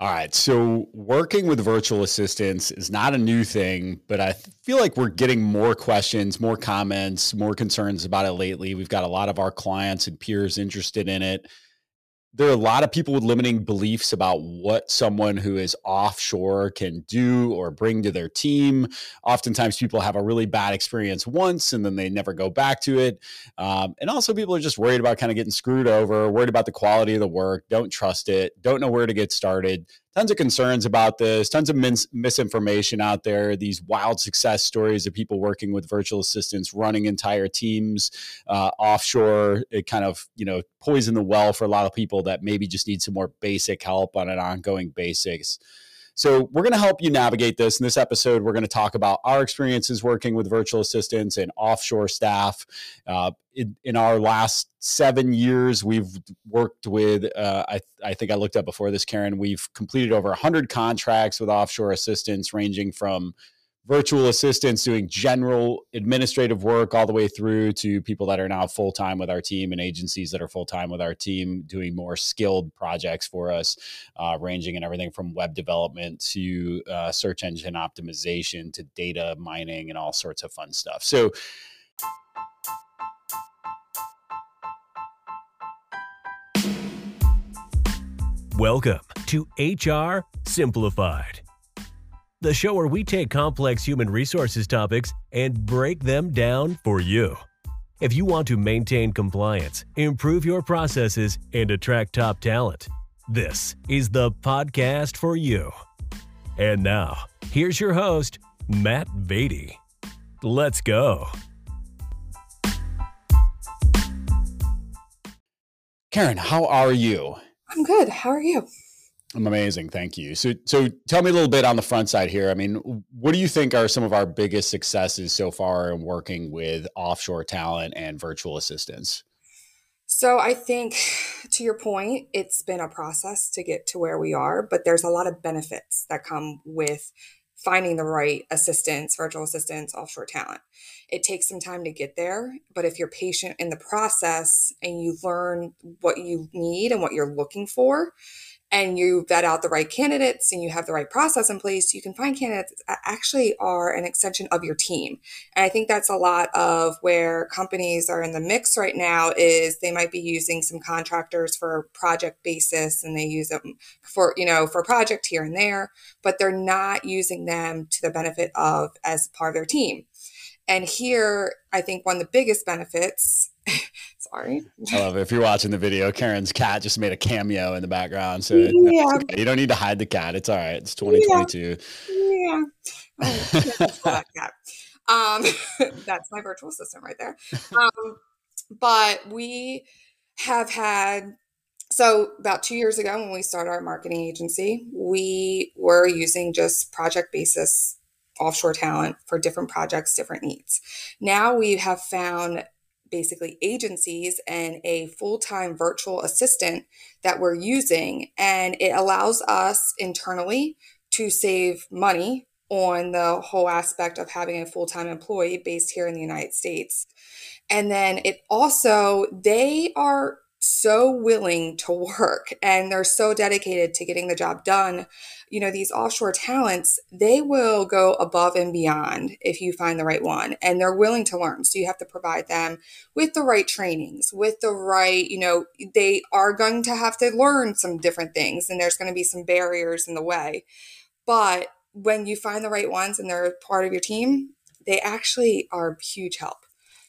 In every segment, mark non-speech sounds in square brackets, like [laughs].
All right. So, working with virtual assistants is not a new thing, but I feel like we're getting more questions, more comments, more concerns about it lately. We've got a lot of our clients and peers interested in it there are a lot of people with limiting beliefs about what someone who is offshore can do or bring to their team. Oftentimes, people have a really bad experience once and then they never go back to it. Um, and also, people are just worried about kind of getting screwed over, worried about the quality of the work, don't trust it, don't know where to get started tons of concerns about this, tons of mis- misinformation out there, these wild success stories of people working with virtual assistants, running entire teams uh, offshore. It kind of, you know, poison the well for a lot of people that maybe just need some more basic help on an ongoing basis. So, we're going to help you navigate this. In this episode, we're going to talk about our experiences working with virtual assistants and offshore staff. Uh, in, in, our last seven years, we've worked with, uh, I, I think I looked up before this, Karen, we've completed over 100 contracts with offshore assistants, ranging from virtual assistants doing general administrative work all the way through to people that are now full time with our team and agencies that are full time with our team doing more skilled projects for us, uh, ranging in everything from web development to uh, search engine optimization to data mining and all sorts of fun stuff. So, Welcome to HR Simplified the show where we take complex human resources topics and break them down for you. If you want to maintain compliance, improve your processes, and attract top talent, this is the podcast for you. And now, here's your host, Matt Beatty. Let's go. Karen, how are you? I'm good. How are you? I'm amazing. Thank you. So, so tell me a little bit on the front side here. I mean, what do you think are some of our biggest successes so far in working with offshore talent and virtual assistants? So, I think to your point, it's been a process to get to where we are, but there's a lot of benefits that come with finding the right assistants, virtual assistants, offshore talent. It takes some time to get there, but if you're patient in the process and you learn what you need and what you're looking for, and you vet out the right candidates and you have the right process in place, you can find candidates that actually are an extension of your team. And I think that's a lot of where companies are in the mix right now is they might be using some contractors for project basis and they use them for, you know, for project here and there, but they're not using them to the benefit of as part of their team. And here, I think one of the biggest benefits [laughs] Sorry. I love it. If you're watching the video, Karen's cat just made a cameo in the background. So yeah. Okay. you don't need to hide the cat. It's all right. It's 2022. Yeah. yeah. Oh, um, [laughs] that's my virtual assistant right there. Um, but we have had so about two years ago when we started our marketing agency, we were using just project basis offshore talent for different projects, different needs. Now we have found basically agencies and a full time virtual assistant that we're using. And it allows us internally to save money on the whole aspect of having a full time employee based here in the United States. And then it also, they are so willing to work and they're so dedicated to getting the job done. You know, these offshore talents, they will go above and beyond if you find the right one and they're willing to learn. So you have to provide them with the right trainings, with the right, you know, they are going to have to learn some different things and there's going to be some barriers in the way. But when you find the right ones and they're part of your team, they actually are huge help.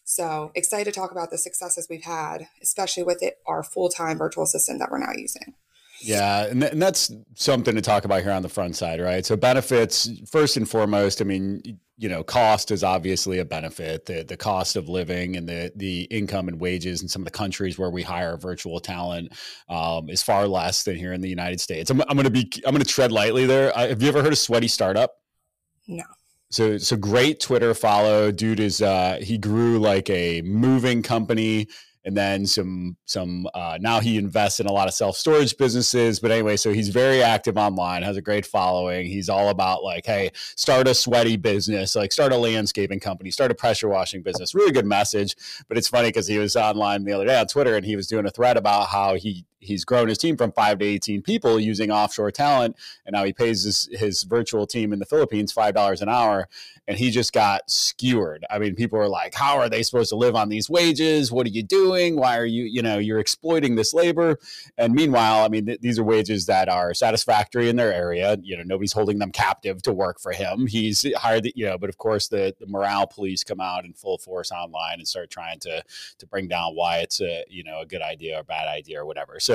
So excited to talk about the successes we've had, especially with it, our full time virtual assistant that we're now using. Yeah, and, th- and that's something to talk about here on the front side, right? So benefits first and foremost. I mean, you know, cost is obviously a benefit. The the cost of living and the the income and wages in some of the countries where we hire virtual talent um, is far less than here in the United States. I'm, I'm going to be I'm going to tread lightly there. I, have you ever heard of Sweaty Startup? No. So so great Twitter follow. Dude is uh he grew like a moving company and then some some uh, now he invests in a lot of self storage businesses. But anyway, so he's very active online, has a great following. He's all about like, hey, start a sweaty business, like start a landscaping company, start a pressure washing business. Really good message. But it's funny because he was online the other day on Twitter and he was doing a thread about how he he's grown his team from five to 18 people using offshore talent. And now he pays his, his virtual team in the Philippines $5 an hour. And he just got skewered. I mean, people are like, how are they supposed to live on these wages? What are you doing? Why are you, you know, you're exploiting this labor. And meanwhile, I mean, th- these are wages that are satisfactory in their area. You know, nobody's holding them captive to work for him. He's hired, you know, but of course the, the morale police come out in full force online and start trying to, to bring down why it's a, uh, you know, a good idea or bad idea or whatever. So,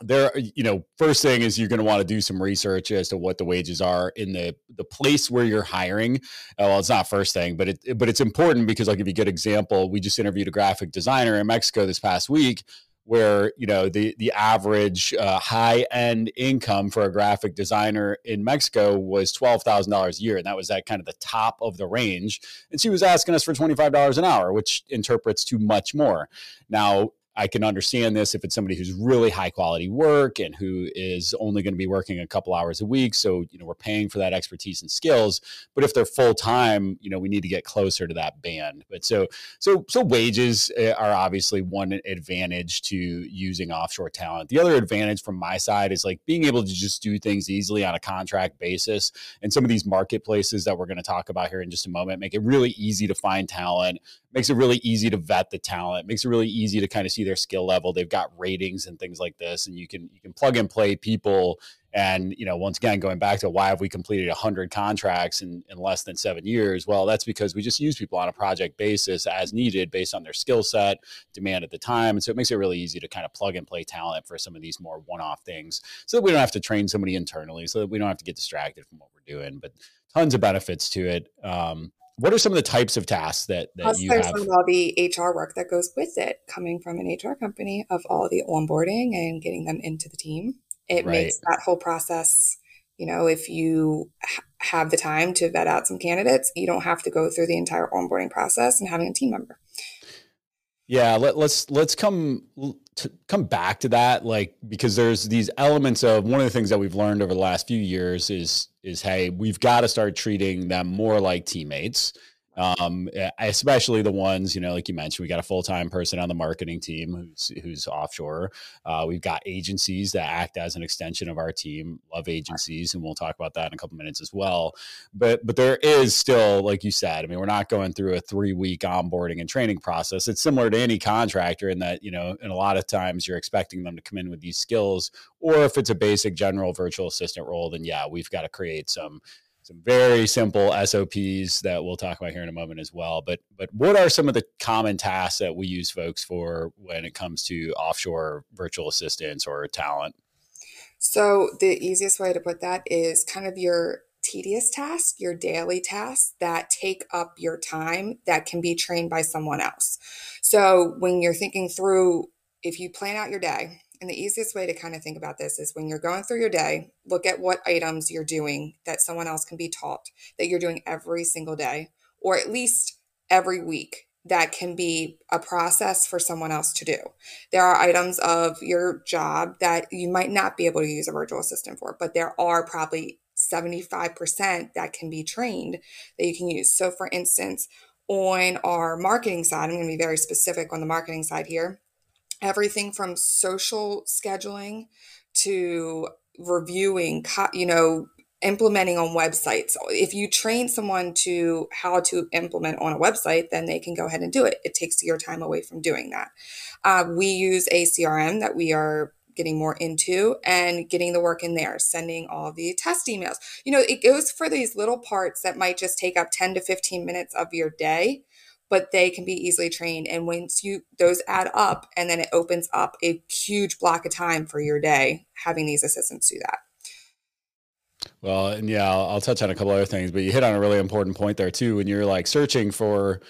there you know first thing is you're going to want to do some research as to what the wages are in the the place where you're hiring uh, well it's not first thing but it but it's important because i'll give you a good example we just interviewed a graphic designer in mexico this past week where you know the the average uh, high end income for a graphic designer in Mexico was twelve thousand dollars a year, and that was at kind of the top of the range. And she was asking us for twenty five dollars an hour, which interprets to much more. Now I can understand this if it's somebody who's really high quality work and who is only going to be working a couple hours a week. So, you know, we're paying for that expertise and skills. But if they're full time, you know, we need to get closer to that band. But so, so, so wages eh, are obviously one advantage to using offshore talent. The other advantage from my side is like being able to just do things easily on a contract basis. And some of these marketplaces that we're going to talk about here in just a moment make it really easy to find talent, makes it really easy to vet the talent, makes it really easy to kind of see their skill level. They've got ratings and things like this, and you can you can plug and play people. And you know, once again, going back to why have we completed hundred contracts in, in less than seven years? Well, that's because we just use people on a project basis as needed, based on their skill set, demand at the time, and so it makes it really easy to kind of plug and play talent for some of these more one-off things, so that we don't have to train somebody internally, so that we don't have to get distracted from what we're doing. But tons of benefits to it. Um, what are some of the types of tasks that, that Plus, you there's have? all the HR work that goes with it, coming from an HR company of all the onboarding and getting them into the team. It right. makes that whole process, you know, if you ha- have the time to vet out some candidates, you don't have to go through the entire onboarding process and having a team member. Yeah, let, let's let's come to come back to that, like because there's these elements of one of the things that we've learned over the last few years is is hey, we've got to start treating them more like teammates um, especially the ones you know, like you mentioned, we got a full time person on the marketing team who's who's offshore. Uh, we've got agencies that act as an extension of our team. Love agencies, and we'll talk about that in a couple minutes as well. But but there is still, like you said, I mean, we're not going through a three week onboarding and training process. It's similar to any contractor in that you know, and a lot of times you're expecting them to come in with these skills, or if it's a basic general virtual assistant role, then yeah, we've got to create some some very simple SOPs that we'll talk about here in a moment as well. But but what are some of the common tasks that we use folks for when it comes to offshore virtual assistants or talent? So the easiest way to put that is kind of your tedious tasks, your daily tasks that take up your time that can be trained by someone else. So when you're thinking through if you plan out your day and the easiest way to kind of think about this is when you're going through your day, look at what items you're doing that someone else can be taught that you're doing every single day, or at least every week that can be a process for someone else to do. There are items of your job that you might not be able to use a virtual assistant for, but there are probably 75% that can be trained that you can use. So, for instance, on our marketing side, I'm going to be very specific on the marketing side here everything from social scheduling to reviewing, you know, implementing on websites. If you train someone to how to implement on a website, then they can go ahead and do it. It takes your time away from doing that. Uh, we use a CRM that we are getting more into and getting the work in there, sending all the test emails. You know, it goes for these little parts that might just take up 10 to 15 minutes of your day but they can be easily trained. And once you those add up, and then it opens up a huge block of time for your day having these assistants do that. Well, and yeah, I'll, I'll touch on a couple other things, but you hit on a really important point there too. When you're like searching for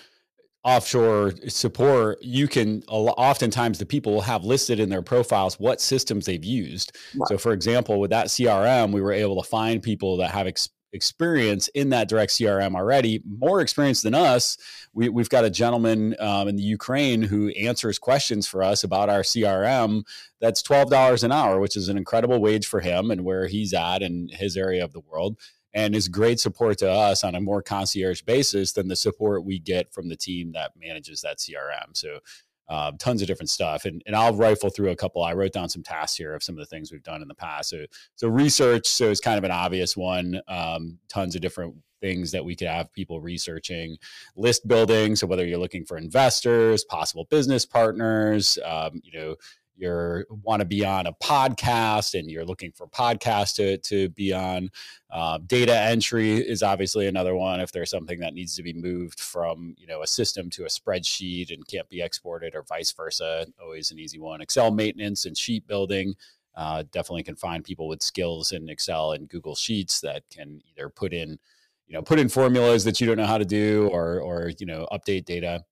offshore support, you can oftentimes the people will have listed in their profiles what systems they've used. Right. So, for example, with that CRM, we were able to find people that have ex- experience in that direct CRM already, more experience than us. We, have got a gentleman um, in the Ukraine who answers questions for us about our CRM. That's $12 an hour, which is an incredible wage for him and where he's at in his area of the world. And is great support to us on a more concierge basis than the support we get from the team that manages that CRM. So uh, tons of different stuff. And, and I'll rifle through a couple. I wrote down some tasks here of some of the things we've done in the past. So, so research, so it's kind of an obvious one. Um, tons of different things that we could have people researching list building so whether you're looking for investors possible business partners um, you know you want to be on a podcast and you're looking for podcasts to, to be on. Uh, data entry is obviously another one. If there's something that needs to be moved from you know a system to a spreadsheet and can't be exported or vice versa, always an easy one. Excel maintenance and sheet building. Uh, definitely can find people with skills in Excel and Google Sheets that can either put in, you know, put in formulas that you don't know how to do or or you know update data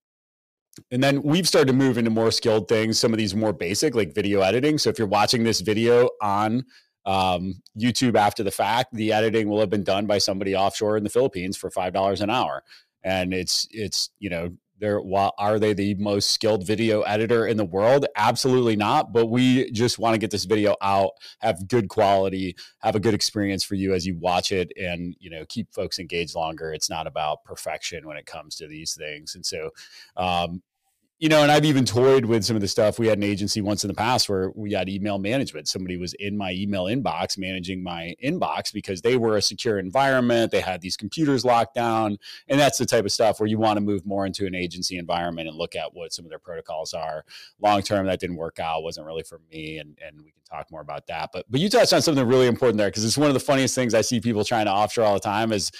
and then we've started to move into more skilled things, some of these more basic, like video editing. So if you're watching this video on um, YouTube after the fact, the editing will have been done by somebody offshore in the Philippines for five dollars an hour, and it's it's you know they're while are they the most skilled video editor in the world? Absolutely not. But we just want to get this video out, have good quality, have a good experience for you as you watch it, and you know keep folks engaged longer. It's not about perfection when it comes to these things, and so um, you know, and I've even toyed with some of the stuff. We had an agency once in the past where we had email management. Somebody was in my email inbox managing my inbox because they were a secure environment. They had these computers locked down. And that's the type of stuff where you want to move more into an agency environment and look at what some of their protocols are. Long term, that didn't work out, wasn't really for me. And, and we can talk more about that. But, but you touched on something really important there because it's one of the funniest things I see people trying to offshore all the time is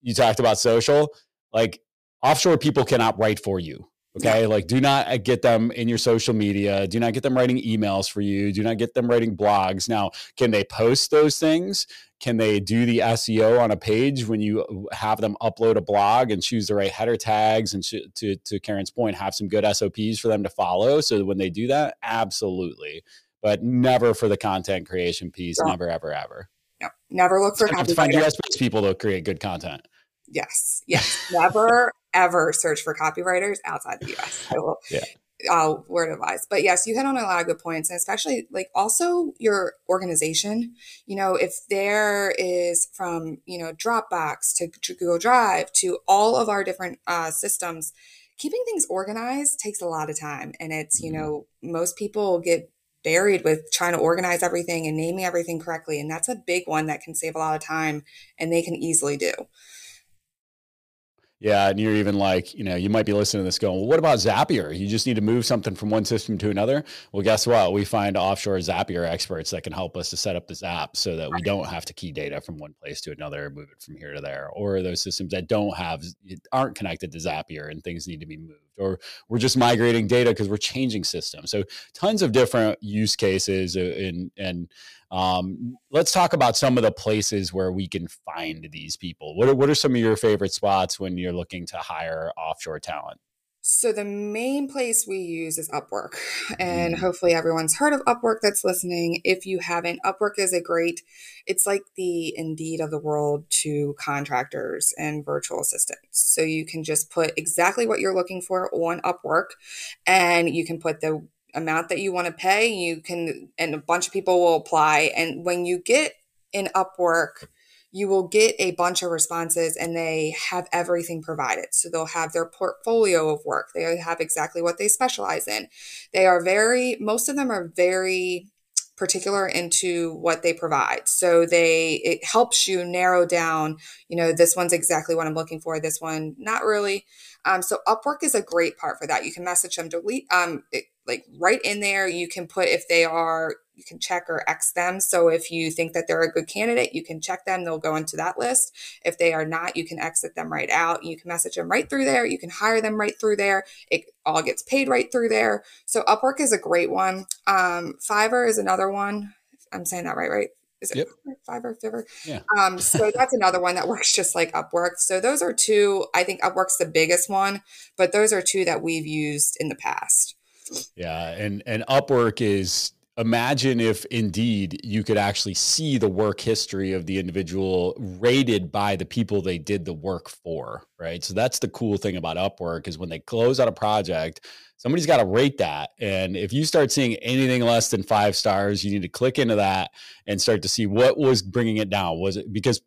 you talked about social. Like offshore people cannot write for you Okay. Yeah. Like, do not uh, get them in your social media. Do not get them writing emails for you. Do not get them writing blogs. Now, can they post those things? Can they do the SEO on a page when you uh, have them upload a blog and choose the right header tags? And sh- to, to Karen's point, have some good SOPs for them to follow. So when they do that, absolutely. But never for the content creation piece. Yeah. Never, ever, ever. No, never look for to find US people to create good content. Yes, yes. Never ever search for copywriters outside the US. I will. Yeah. I'll word advice. But yes, you hit on a lot of good points, and especially like also your organization. You know, if there is from you know Dropbox to, to Google Drive to all of our different uh, systems, keeping things organized takes a lot of time, and it's you mm-hmm. know most people get buried with trying to organize everything and naming everything correctly, and that's a big one that can save a lot of time, and they can easily do. Yeah, and you're even like, you know, you might be listening to this going, well, what about Zapier? You just need to move something from one system to another. Well, guess what? We find offshore Zapier experts that can help us to set up the Zap so that we don't have to key data from one place to another, move it from here to there, or those systems that don't have aren't connected to Zapier and things need to be moved, or we're just migrating data because we're changing systems. So tons of different use cases and uh, and um, let's talk about some of the places where we can find these people. What are, what are some of your favorite spots when you're looking to hire offshore talent? So the main place we use is Upwork, and mm. hopefully everyone's heard of Upwork that's listening. If you haven't, Upwork is a great. It's like the Indeed of the world to contractors and virtual assistants. So you can just put exactly what you're looking for on Upwork, and you can put the amount that you want to pay. You can, and a bunch of people will apply. And when you get in Upwork, you will get a bunch of responses and they have everything provided. So they'll have their portfolio of work. They have exactly what they specialize in. They are very, most of them are very particular into what they provide. So they, it helps you narrow down, you know, this one's exactly what I'm looking for. This one, not really. Um, so Upwork is a great part for that. You can message them, delete, um, it, like right in there. You can put if they are, you can check or X them. So if you think that they're a good candidate, you can check them. They'll go into that list. If they are not, you can exit them right out. You can message them right through there. You can hire them right through there. It all gets paid right through there. So Upwork is a great one. Um, Fiverr is another one. I'm saying that right, right? Is it yep. Fiverr, Fiverr? Yeah. Um, so that's another one that [laughs] works just like Upwork. So those are two. I think Upwork's the biggest one, but those are two that we've used in the past. Yeah, and and Upwork is imagine if indeed you could actually see the work history of the individual rated by the people they did the work for, right? So that's the cool thing about Upwork is when they close out a project, somebody's got to rate that. And if you start seeing anything less than 5 stars, you need to click into that and start to see what was bringing it down. Was it because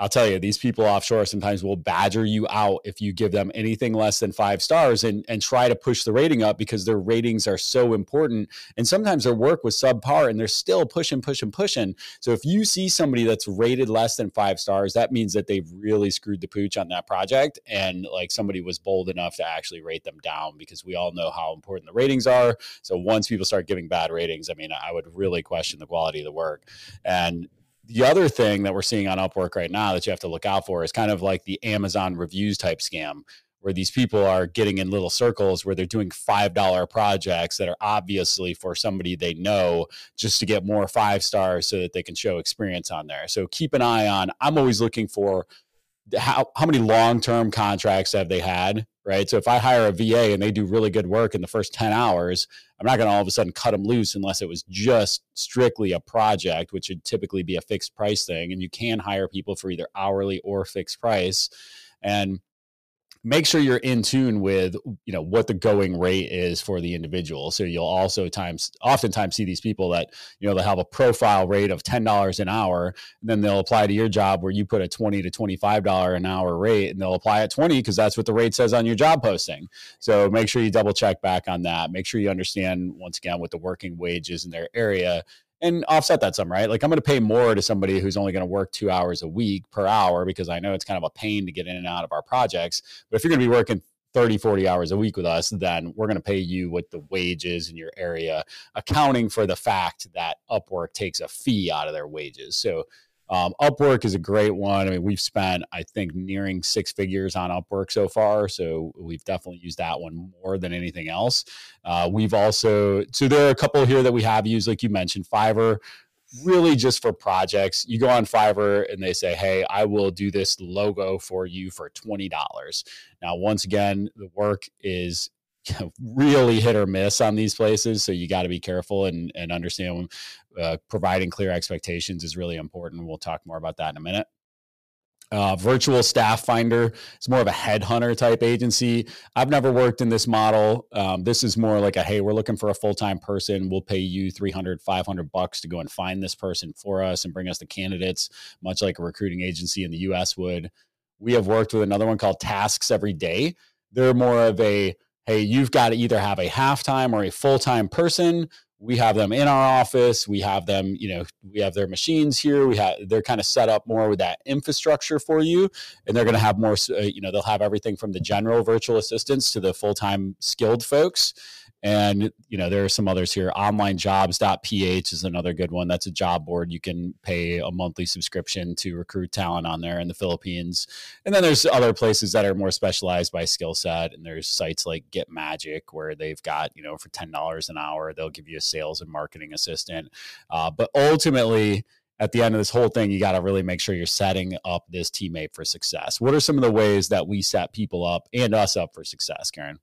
I'll tell you, these people offshore sometimes will badger you out if you give them anything less than five stars and, and try to push the rating up because their ratings are so important. And sometimes their work was subpar and they're still pushing, pushing, pushing. So if you see somebody that's rated less than five stars, that means that they've really screwed the pooch on that project. And like somebody was bold enough to actually rate them down because we all know how important the ratings are. So once people start giving bad ratings, I mean, I would really question the quality of the work. And the other thing that we're seeing on Upwork right now that you have to look out for is kind of like the Amazon reviews type scam, where these people are getting in little circles where they're doing $5 projects that are obviously for somebody they know just to get more five stars so that they can show experience on there. So keep an eye on, I'm always looking for how, how many long term contracts have they had right? So if I hire a VA and they do really good work in the first 10 hours, I'm not going to all of a sudden cut them loose unless it was just strictly a project, which would typically be a fixed price thing. And you can hire people for either hourly or fixed price. And make sure you're in tune with you know what the going rate is for the individual. So you'll also times oftentimes see these people that you know they'll have a profile rate of $10 an hour and then they'll apply to your job where you put a 20 to $25 an hour rate and they'll apply at 20 because that's what the rate says on your job posting. So make sure you double check back on that. Make sure you understand once again what the working wage is in their area and offset that some, right? Like I'm going to pay more to somebody who's only going to work two hours a week per hour because I know it's kind of a pain to get in and out of our projects. But if you're going to be working 30, 40 hours a week with us, then we're going to pay you what the wages in your area, accounting for the fact that Upwork takes a fee out of their wages. So um, Upwork is a great one. I mean, we've spent, I think, nearing six figures on Upwork so far. So we've definitely used that one more than anything else. Uh, we've also, so there are a couple here that we have used, like you mentioned, Fiverr, really just for projects. You go on Fiverr and they say, hey, I will do this logo for you for $20. Now, once again, the work is [laughs] really hit or miss on these places. So you got to be careful and, and understand uh, providing clear expectations is really important. We'll talk more about that in a minute. Uh, virtual staff finder is more of a headhunter type agency i've never worked in this model um, this is more like a hey we're looking for a full-time person we'll pay you 300 500 bucks to go and find this person for us and bring us the candidates much like a recruiting agency in the us would we have worked with another one called tasks every day they're more of a hey, you've got to either have a half-time or a full-time person. We have them in our office. We have them, you know, we have their machines here. We have they're kind of set up more with that infrastructure for you, and they're going to have more. Uh, you know, they'll have everything from the general virtual assistants to the full-time skilled folks and, you know, there are some others here. Onlinejobs.ph is another good one. That's a job board. You can pay a monthly subscription to recruit talent on there in the Philippines. And then there's other places that are more specialized by skill set. And there's sites like Get Magic where they've got, you know, for $10 an hour, they'll give you a sales and marketing assistant. Uh, but ultimately, at the end of this whole thing, you got to really make sure you're setting up this teammate for success. What are some of the ways that we set people up and us up for success, Karen?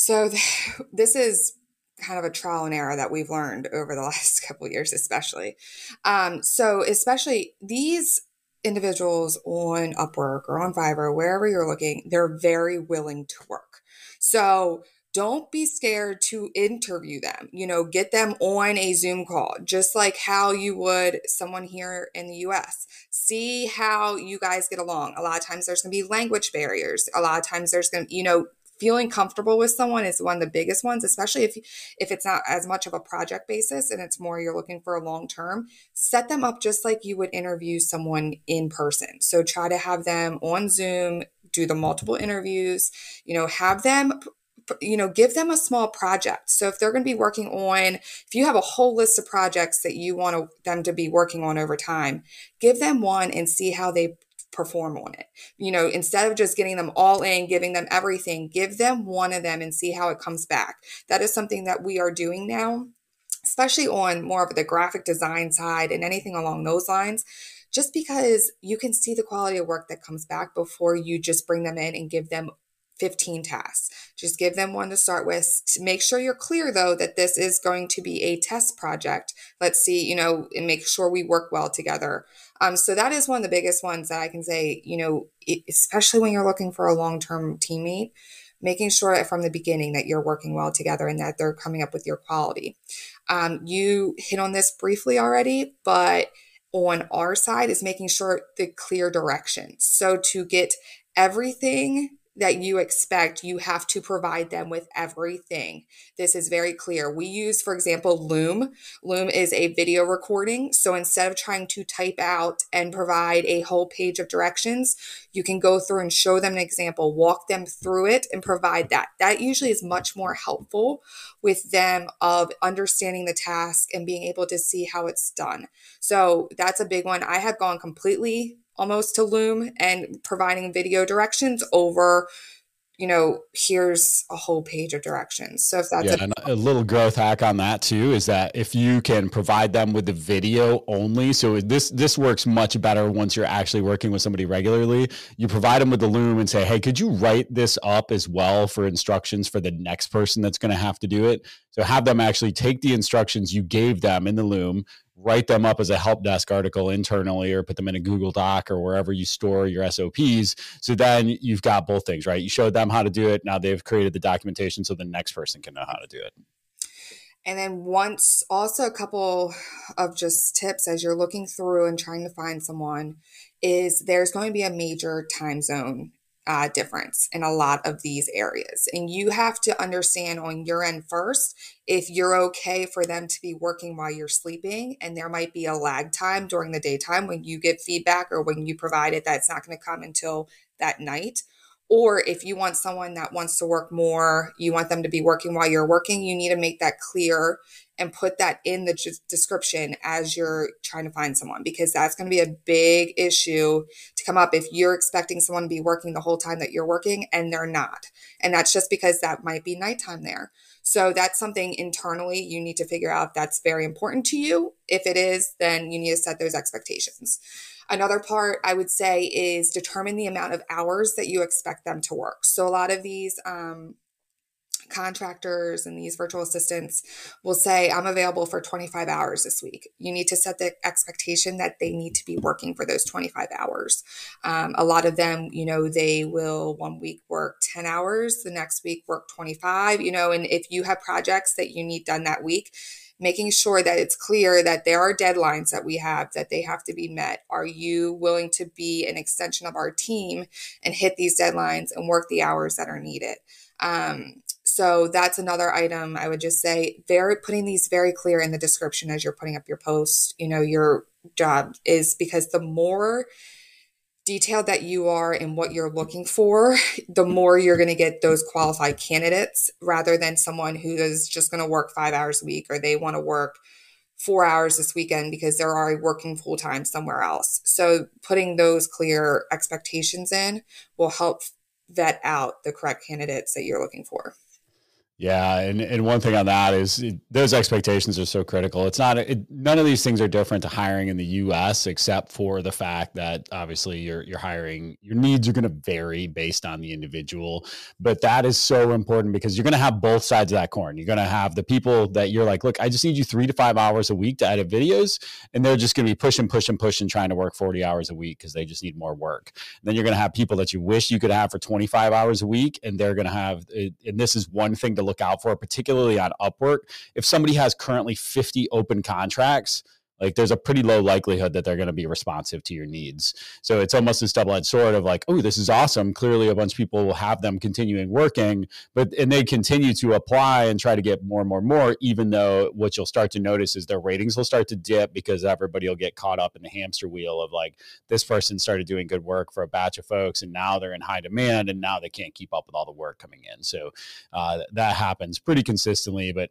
So [laughs] this is kind of a trial and error that we've learned over the [laughs] last couple years, especially. Um, so especially these individuals on Upwork or on Fiverr, wherever you're looking, they're very willing to work. So don't be scared to interview them. You know, get them on a Zoom call, just like how you would someone here in the US. See how you guys get along. A lot of times there's going to be language barriers. A lot of times there's going to, you know, feeling comfortable with someone is one of the biggest ones especially if if it's not as much of a project basis and it's more you're looking for a long term. Set them up just like you would interview someone in person. So try to have them on zoom do the multiple interviews you know have them you know give them a small project. So if they're going to be working on if you have a whole list of projects that you want them to be working on over time give them one and see how they perform on it. You know, instead of just getting them all in, giving them everything, give them one of them and see how it comes back. That is something that we are doing now, especially on more of the graphic design side and anything along those lines. Just because you can see the quality of work that comes back before you just bring them in and give them 15 tasks. Just give them one to start with. To make sure you're clear though that this is going to be a test project. Let's see, you know, and make sure we work well together. Um, so that is one of the biggest ones that I can say, you know, especially when you're looking for a long-term teammate, making sure that from the beginning that you're working well together and that they're coming up with your quality. Um, you hit on this briefly already, but on our side is making sure the clear direction. So to get everything that you expect, you have to provide them with everything. This is very clear. We use, for example, Loom. Loom is a video recording. So instead of trying to type out and provide a whole page of directions, you can go through and show them an example, walk them through it, and provide that. That usually is much more helpful with them of understanding the task and being able to see how it's done. So that's a big one. I have gone completely almost to Loom and providing video directions over you know, here's a whole page of directions. So if that's yeah, a-, a, little growth hack on that too is that if you can provide them with the video only, so this this works much better once you're actually working with somebody regularly. You provide them with the loom and say, hey, could you write this up as well for instructions for the next person that's going to have to do it? So have them actually take the instructions you gave them in the loom, write them up as a help desk article internally or put them in a Google Doc or wherever you store your SOPs. So then you've got both things, right? You showed them how to do it. Now they've created the documentation so the next person can know how to do it. And then once also a couple of just tips as you're looking through and trying to find someone is there's going to be a major time zone uh, difference in a lot of these areas. And you have to understand on your end first if you're okay for them to be working while you're sleeping. And there might be a lag time during the daytime when you get feedback or when you provide it that's not going to come until that night. Or if you want someone that wants to work more, you want them to be working while you're working, you need to make that clear and put that in the description as you're trying to find someone because that's going to be a big issue to come up if you're expecting someone to be working the whole time that you're working and they're not. And that's just because that might be nighttime there. So that's something internally you need to figure out that's very important to you. If it is, then you need to set those expectations. Another part I would say is determine the amount of hours that you expect them to work. So a lot of these um, contractors and these virtual assistants will say, I'm available for 25 hours this week. You need to set the expectation that they need to be working for those 25 hours. Um, a lot of them, you know, they will one week work 10 hours, the next week work 25, you know, and if you have projects that you need done that week, making sure that it's clear that there are deadlines that we have that they have to be met. Are you willing to be an extension of our team and hit these deadlines and work the hours that are needed? Um, so that's another item I would just say very putting these very clear in the description as you're putting up your post, you know, your job is because the more detailed that you are in what you're looking for, the more you're going to get those qualified candidates rather than someone who is just going to work five hours a week or they want to work four hours this weekend because they're already working full time somewhere else. So putting those clear expectations in will help vet out the correct candidates that you're looking for. Yeah, and, and one thing on that is it, those expectations are so critical. It's not it, none of these things are different to hiring in the U.S. except for the fact that obviously you're hiring your needs are going to vary based on the individual. But that is so important because you're going to have both sides of that coin. You're going to have the people that you're like, look, I just need you three to five hours a week to edit videos, and they're just going to be pushing, pushing, pushing, trying to work 40 hours a week because they just need more work. And then you're going to have people that you wish you could have for 25 hours a week, and they're going to have. And this is one thing to look out for, particularly on Upwork. If somebody has currently 50 open contracts, like there's a pretty low likelihood that they're going to be responsive to your needs. So it's almost this double-edged sword of like, oh, this is awesome. Clearly, a bunch of people will have them continuing working, but and they continue to apply and try to get more and more and more. Even though what you'll start to notice is their ratings will start to dip because everybody will get caught up in the hamster wheel of like this person started doing good work for a batch of folks, and now they're in high demand, and now they can't keep up with all the work coming in. So uh, that happens pretty consistently, but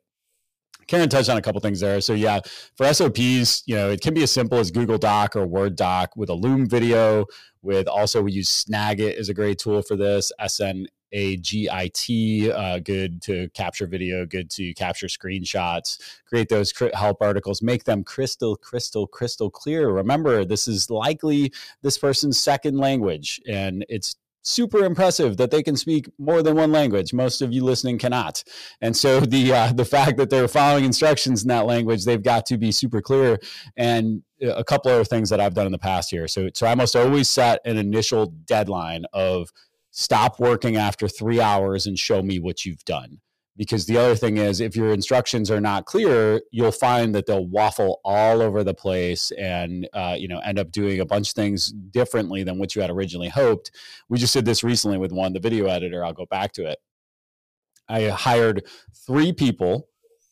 Karen touched on a couple things there. So yeah, for SOPs, you know, it can be as simple as Google Doc or Word Doc with a Loom video. With also, we use Snagit is a great tool for this. S N A G I T, uh, good to capture video, good to capture screenshots, create those help articles, make them crystal, crystal, crystal clear. Remember, this is likely this person's second language, and it's super impressive that they can speak more than one language. Most of you listening cannot, and so [laughs] the uh, the fact that they're following instructions in that language, they've got to be super clear. And a couple other things that I've done in the past here. So so I must always set an initial deadline of stop working after three hours and show me what you've done because the other thing is if your instructions are not clear you'll find that they'll waffle all over the place and uh, you know end up doing a bunch of things differently than what you had originally hoped. We just did this recently with one the video editor. I'll go back to it. I hired three people.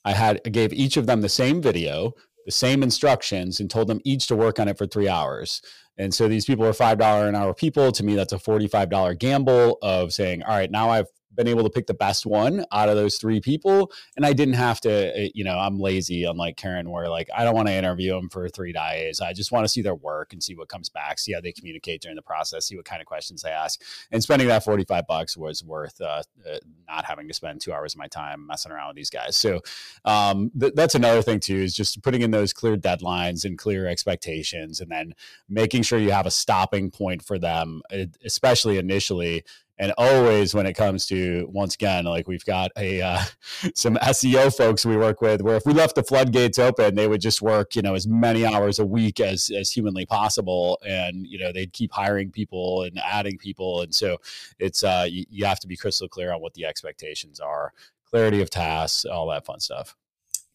I had I gave each of them the same video the same instructions and told them each to work on it for three hours. And so these people are $5 an hour people. To me, that's a $45 gamble of saying, all right, now I've been able to pick the best one out of those three people. And I didn't have to, eh, you know, I'm lazy, unlike Karen, where like I don't want to interview them for three days. I just want to see their work and see what comes back, see how they communicate during the process, see what kind of questions they ask. And spending that 45 bucks was worth uh, uh, not having to spend two hours of my time messing around with these guys. So um, th- that's another thing too, is just putting in those clear deadlines and clear expectations and then making sure you have a stopping point for them, especially initially and always when it comes to once again like we've got a uh, [laughs] some seo folks we work with where if we left the floodgates open they would just work you know as many hours a week as as humanly possible. And you know they'd keep hiring people and adding people. And so it's uh you, you have to be crystal clear on what the expectations are clarity of tasks all that fun stuff.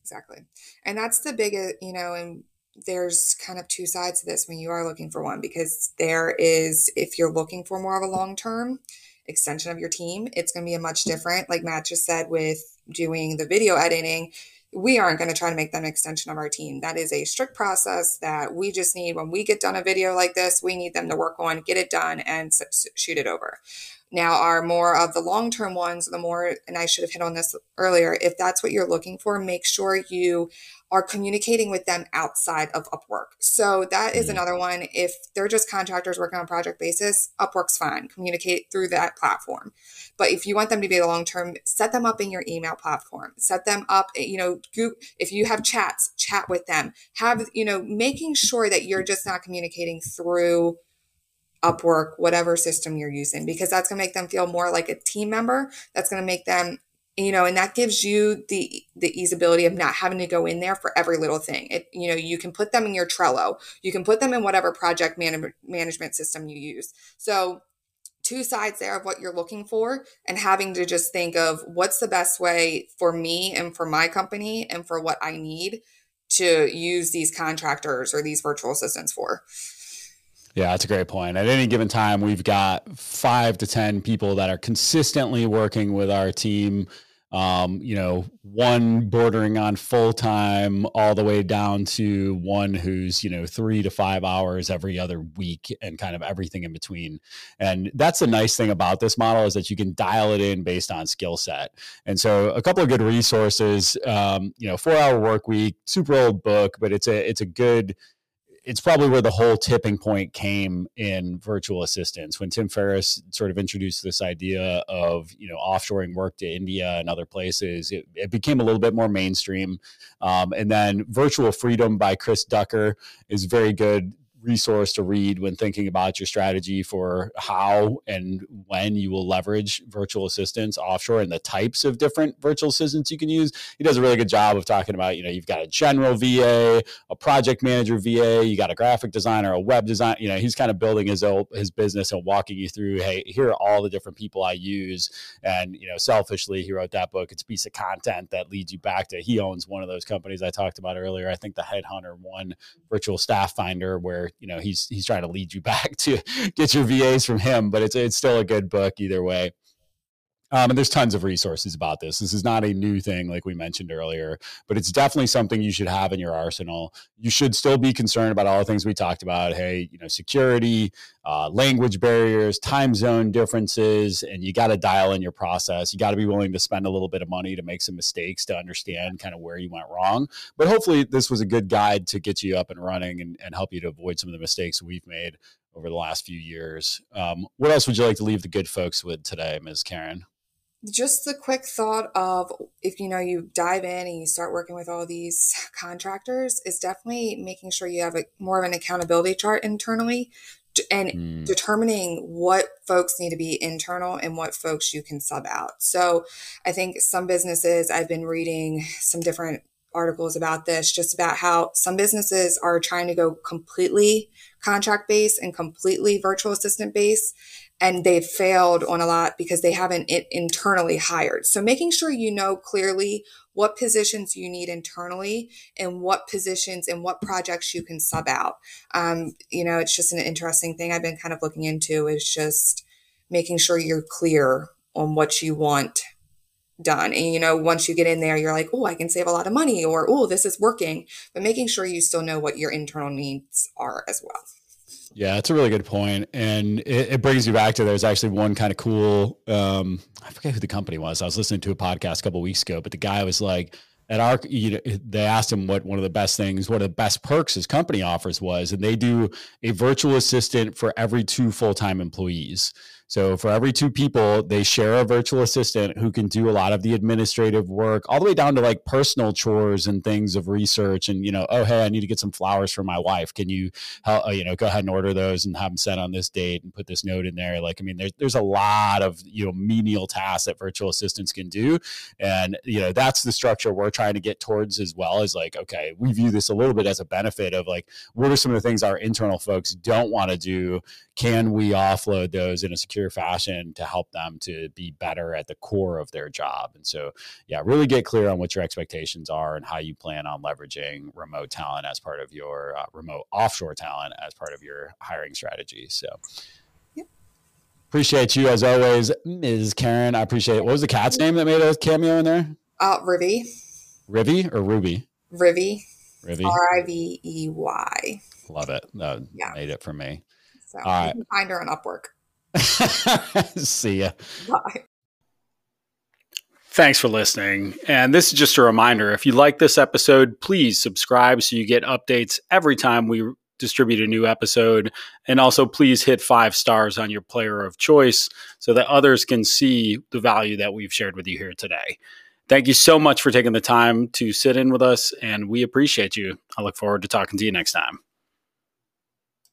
Exactly. And that's the biggest you know and there's kind of two sides to this when you are looking for one because there is if you're looking for more of a long term extension of your team. It's going to be a much mm-hmm. different, like Matt just said, with doing the video editing. We aren't going to try to make them an extension of our team. That is a strict process that we just need. When we get done a video like this, we need them to work on, get it done, and shoot it over. Now, are more of the long term ones, the more, and I should have hit on this earlier, if that's what you're looking for, make sure you are communicating with them outside of Upwork. So that is mm-hmm. another one. If they're just contractors working on a project basis, Upwork's fine. Communicate through that platform. But if you want them to be long term, set them up in your email platform. Set them up, you know, if you have chats, chat with them. Have, you know, making sure that you're just not communicating through Upwork, whatever system you're using, because that's going to make them feel more like a team member. That's going to make them you know and that gives you the the easeability of not having to go in there for every little thing. It you know you can put them in your trello. You can put them in whatever project man- management system you use. So two sides there of what you're looking for and having to just think of what's the best way for me and for my company and for what i need to use these contractors or these virtual assistants for yeah, that's a great point. At any given time, we've got five to 10 people that are consistently working with our team. Um, you know, one bordering on full time, all the way down to one who's, you know, three to five hours every other week and kind of everything in between. And that's the nice thing about this model is that you can dial it in based on skill set. And so a couple of good resources, um, you know, four hour work week, super old book, but it's a, it's a good, it's probably where the whole tipping point came in virtual assistants when Tim Ferriss sort of introduced this idea of you know offshoring work to India and other places. It, it became a little bit more mainstream, um, and then Virtual Freedom by Chris Ducker is very good resource to read when thinking about your strategy for how and when you will leverage virtual assistants offshore and the types of different virtual assistants you can use. He does a really good job of talking about, you know, you've got a general VA, a project manager VA, you got a graphic designer, a web design, you know, he's kind of building his own, his business and walking you through, hey, here are all the different people I use. And, you know, selfishly, he wrote that book. It's a piece of content that leads you back to, he owns one of those companies I talked about earlier. I think the Headhunter one virtual staff finder where you know he's he's trying to lead you [laughs] back to get your VAs from him, but it's it's still a good book either way. Um, and there's tons of resources about this. This is not a new thing, like we mentioned earlier, but it's definitely something you should have in your arsenal. You should still be concerned about all the things we talked about. Hey, you know, security, uh, language barriers, time zone differences, and you got to dial in your process. You got to be willing to spend a little bit of money to make some mistakes to understand kind of where you went wrong. But hopefully, this was a good guide to get you up and running and, and help you to avoid some of the mistakes we've made over the last few years. Um, what else would you like to leave the good folks with today, Ms. Karen? Just the quick thought of if you know you dive in and you start working with all these contractors is definitely making sure you have a more of an accountability chart internally and mm. determining what folks need to be internal and what folks you can sub out. So I think some businesses I've been reading some different articles about this, just about how some businesses are trying to go completely contract based and completely virtual assistant based. And they've failed on a lot because they haven't internally hired. So making sure you know clearly what positions you need internally and what positions and what projects you can sub out. Um, you know, it's just an interesting thing I've been kind of looking into is just making sure you're clear on what you want done. And, you know, once you get in there, you're like, oh, I can save a lot of money or, oh, this is working. But making sure you still know what your internal needs are as well. Yeah, that's a really good. And it, it brings you back to there's actually one kind of cool, um, I forget who the company was. I was listening to a podcast a couple weeks ago, but the guy was like, at our you know, they asked him what one of the best things what of the best perks his company offers was and they do a virtual assistant for every two full-time employees so for every two people, they share a virtual assistant who can do a lot of the administrative work, all the way down to like personal chores and things of research. And you know, oh hey, I need to get some flowers for my wife. Can you, help, uh, you know, go ahead and order those and have them sent on this date and put this note in there? Like, I mean, there's there's a lot of you know menial tasks that virtual assistants can do, and you know that's the structure we're trying to get towards as well. As like, okay, we view this a little bit as a benefit of like, what are some of the things our internal folks don't want to do? Can we offload those in a secure fashion to help them to be better at the core of their job. And so, yeah, really get clear on what your expectations are and how you plan on leveraging remote talent as part of your uh, remote offshore talent as part of your hiring strategy. So, appreciate you as always, Ms. Karen. I appreciate it. What was the cat's name that made a cameo in there? Uh, Rivy. Rivy or Ruby? Rivy. Rivy. R I V E Y. Love it. That yeah. made it for me. So All right. you can find her on Upwork. [laughs] See ya. Bye. Thanks for listening. And this is just a reminder if you like this episode, please subscribe so you get updates every time we distribute a new episode. And also, please hit five stars on your player of choice so that others can see the value that we've shared with you here today. Thank you so much for taking the time to sit in with us, and we appreciate you. I look forward to talking to you next time.